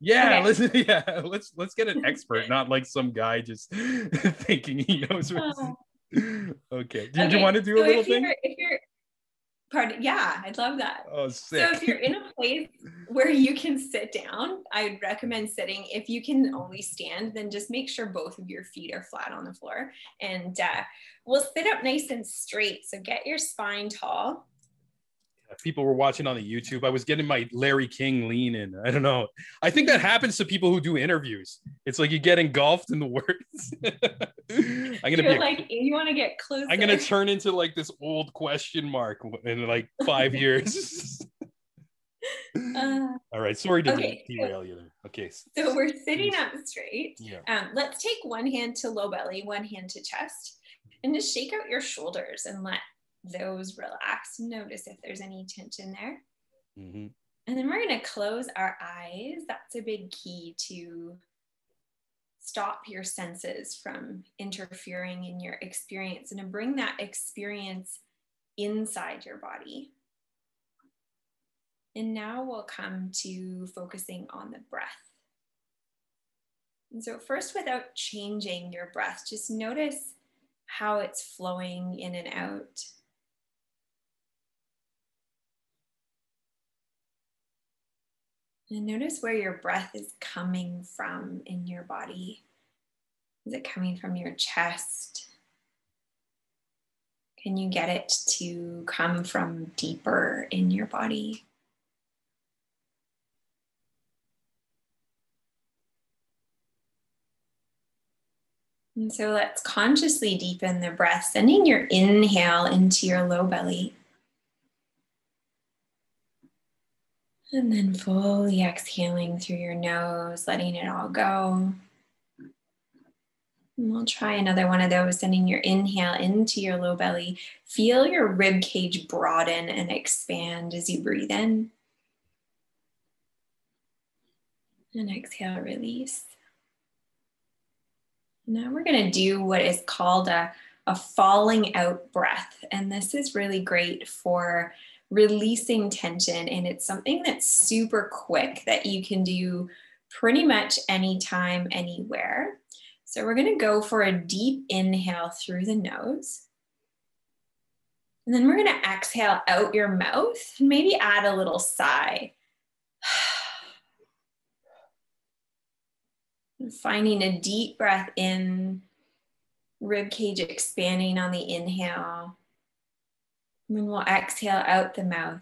Yeah, okay. let's yeah, let's let's get an expert, not like some guy just thinking he knows. What oh. okay. Did okay. you want to do so a little if thing? You're, if you're pardon, yeah, I'd love that. Oh, sick. So if you're in a place where you can sit down, I'd recommend sitting. If you can only stand, then just make sure both of your feet are flat on the floor, and uh, we'll sit up nice and straight. So get your spine tall people were watching on the YouTube. I was getting my Larry King lean in. I don't know. I think that happens to people who do interviews. It's like you get engulfed in the words. I'm gonna You're be like you want to get close. I'm gonna turn into like this old question mark in like five years. Uh, All right, sorry to okay, derail so, you there. Okay. So we're sitting up straight. Yeah. Um, let's take one hand to low belly, one hand to chest. And just shake out your shoulders and let those relax. Notice if there's any tension there. Mm-hmm. And then we're going to close our eyes. That's a big key to stop your senses from interfering in your experience and to bring that experience inside your body. And now we'll come to focusing on the breath. And so, first, without changing your breath, just notice how it's flowing in and out. And notice where your breath is coming from in your body. Is it coming from your chest? Can you get it to come from deeper in your body? And so let's consciously deepen the breath, sending your inhale into your low belly. And then fully exhaling through your nose, letting it all go. And we'll try another one of those, sending your inhale into your low belly. Feel your rib cage broaden and expand as you breathe in. And exhale, release. Now we're going to do what is called a, a falling out breath. And this is really great for releasing tension. And it's something that's super quick that you can do pretty much anytime, anywhere. So we're going to go for a deep inhale through the nose. And then we're going to exhale out your mouth and maybe add a little sigh. finding a deep breath in, rib cage expanding on the inhale. And then we'll exhale out the mouth,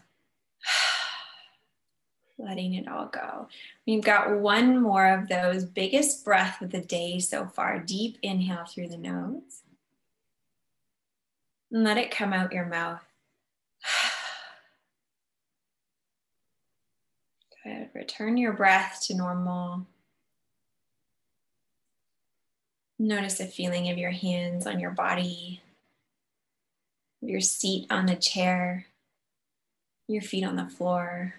letting it all go. We've got one more of those biggest breath of the day so far. Deep inhale through the nose. And let it come out your mouth. Good. Return your breath to normal. Notice the feeling of your hands on your body your seat on the chair, your feet on the floor.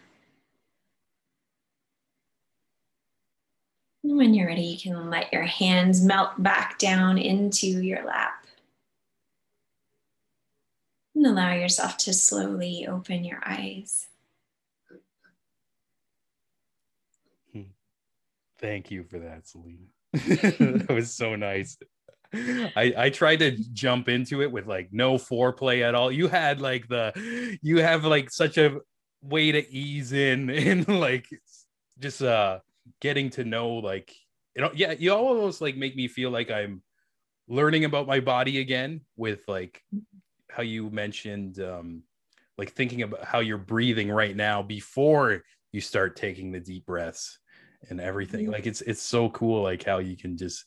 And when you're ready, you can let your hands melt back down into your lap. And allow yourself to slowly open your eyes. Hmm. Thank you for that, Selina. that was so nice. I I tried to jump into it with like no foreplay at all. You had like the you have like such a way to ease in and like just uh getting to know like you know yeah you almost like make me feel like I'm learning about my body again with like how you mentioned um like thinking about how you're breathing right now before you start taking the deep breaths and everything mm-hmm. like it's it's so cool like how you can just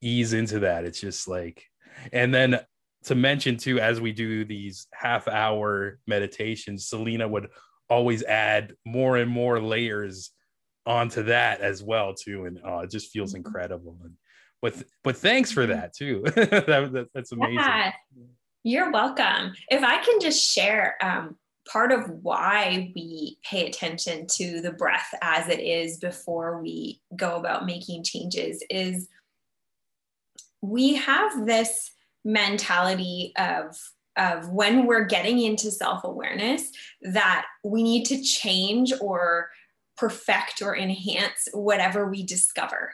ease into that. It's just like, and then to mention too, as we do these half hour meditations, Selina would always add more and more layers onto that as well too, and uh, it just feels mm-hmm. incredible. And but but thanks for that too. that, that, that's amazing. Yeah, you're welcome. If I can just share. Um, part of why we pay attention to the breath as it is before we go about making changes is we have this mentality of of when we're getting into self-awareness that we need to change or perfect or enhance whatever we discover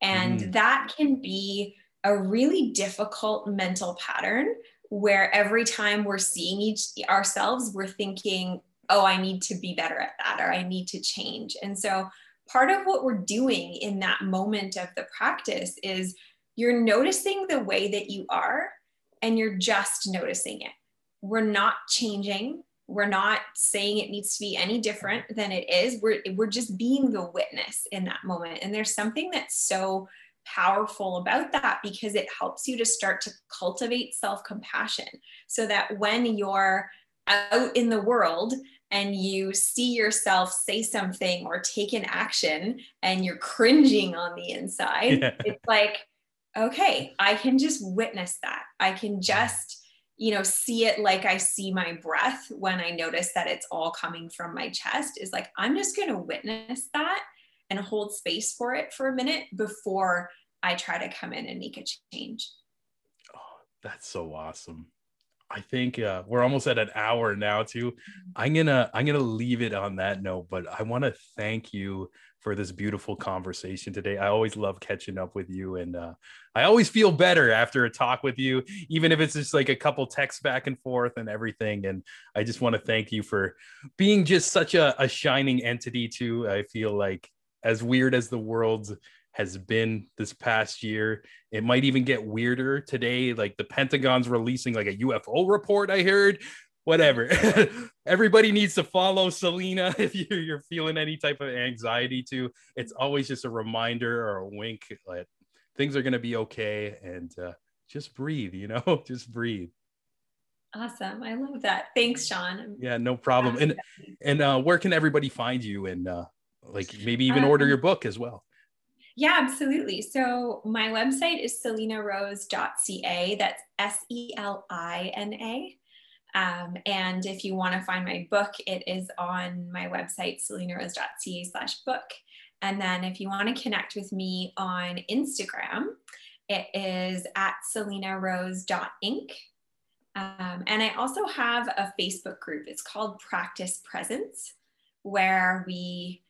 and mm. that can be a really difficult mental pattern where every time we're seeing each ourselves we're thinking oh i need to be better at that or i need to change and so part of what we're doing in that moment of the practice is you're noticing the way that you are and you're just noticing it. We're not changing. We're not saying it needs to be any different than it is. We're, we're just being the witness in that moment. And there's something that's so powerful about that because it helps you to start to cultivate self compassion so that when you're out in the world and you see yourself say something or take an action and you're cringing on the inside, yeah. it's like, okay, I can just witness that. I can just, you know, see it like I see my breath when I notice that it's all coming from my chest is like, I'm just going to witness that and hold space for it for a minute before I try to come in and make a change. Oh, that's so awesome. I think uh, we're almost at an hour now too. Mm-hmm. I'm gonna I'm gonna leave it on that note, but I want to thank you for this beautiful conversation today. I always love catching up with you, and uh, I always feel better after a talk with you, even if it's just like a couple texts back and forth and everything. And I just want to thank you for being just such a, a shining entity too. I feel like as weird as the world has been this past year. It might even get weirder today. Like the Pentagon's releasing like a UFO report, I heard. Whatever. Everybody needs to follow Selina if you're, you're, feeling any type of anxiety too. It's always just a reminder or a wink that things are going to be okay and uh, just breathe, you know, just breathe. Awesome. I love that. Thanks, Sean. Yeah, no problem. And and uh, where can everybody find you and uh, like maybe even order um, your book as well? Yeah, absolutely. So my website is selinarose.ca. That's S E L I N A. Um, and if you want to find my book, it is on my website, selinarose.ca slash book. And then if you want to connect with me on Instagram, it is at selinarose.inc. Um, and I also have a Facebook group. It's called Practice Presence, where we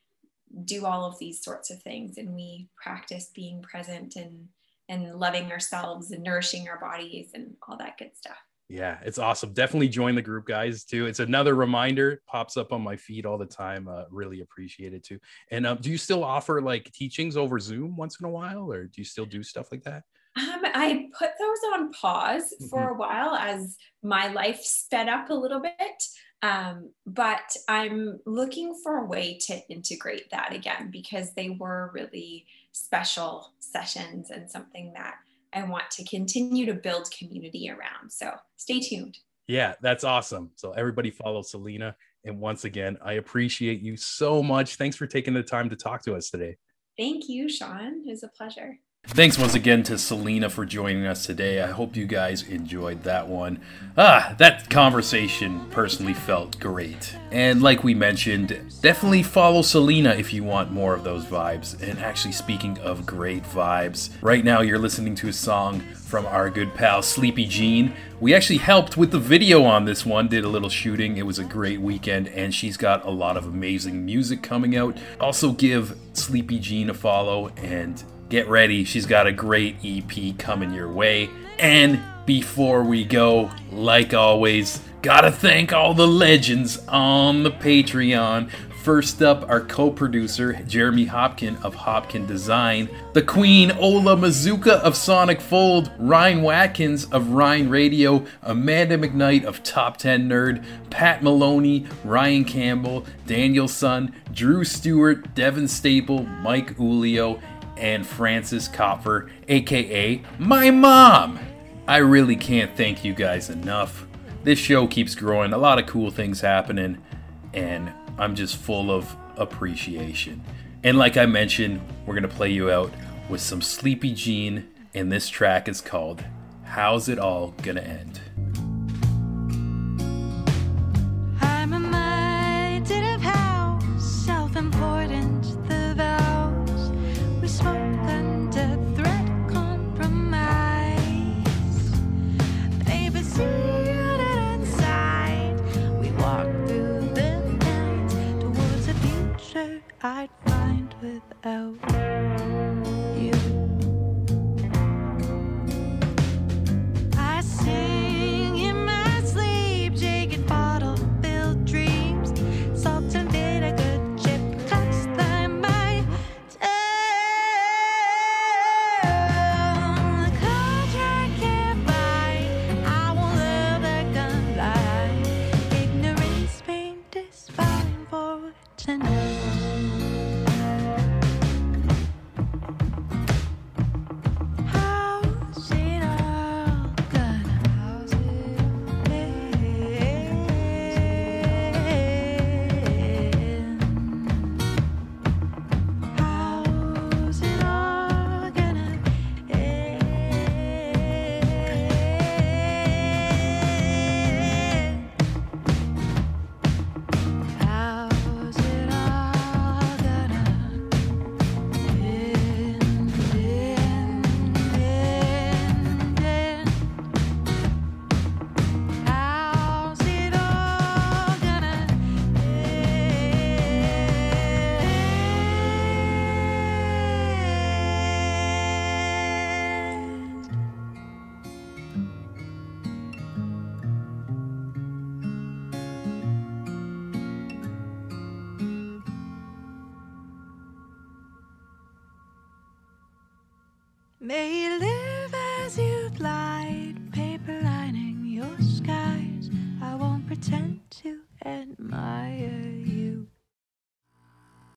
do all of these sorts of things and we practice being present and and loving ourselves and nourishing our bodies and all that good stuff. Yeah it's awesome. Definitely join the group guys too. It's another reminder pops up on my feed all the time. Uh, really appreciate it too. And um, do you still offer like teachings over zoom once in a while or do you still do stuff like that? Um, I put those on pause for mm-hmm. a while as my life sped up a little bit. Um, but I'm looking for a way to integrate that again because they were really special sessions and something that I want to continue to build community around. So stay tuned. Yeah, that's awesome. So everybody follow Selina. And once again, I appreciate you so much. Thanks for taking the time to talk to us today. Thank you, Sean. It was a pleasure. Thanks once again to Selina for joining us today. I hope you guys enjoyed that one. Ah, that conversation personally felt great. And like we mentioned, definitely follow Selina if you want more of those vibes. And actually, speaking of great vibes, right now you're listening to a song from our good pal Sleepy Jean. We actually helped with the video on this one, did a little shooting. It was a great weekend, and she's got a lot of amazing music coming out. Also, give Sleepy Jean a follow and get ready. She's got a great EP coming your way. And before we go, like always, gotta thank all the legends on the Patreon. First up, our co producer, Jeremy Hopkin of Hopkin Design, the Queen Ola Mazuka of Sonic Fold, Ryan Watkins of Ryan Radio, Amanda McKnight of Top 10 Nerd, Pat Maloney, Ryan Campbell, Daniel Sun, Drew Stewart, Devin Staple, Mike Ulio, and Francis Kopfer, aka my mom. I really can't thank you guys enough. This show keeps growing, a lot of cool things happening, and I'm just full of appreciation. And like I mentioned, we're gonna play you out with some Sleepy Jean, and this track is called How's It All Gonna End? Find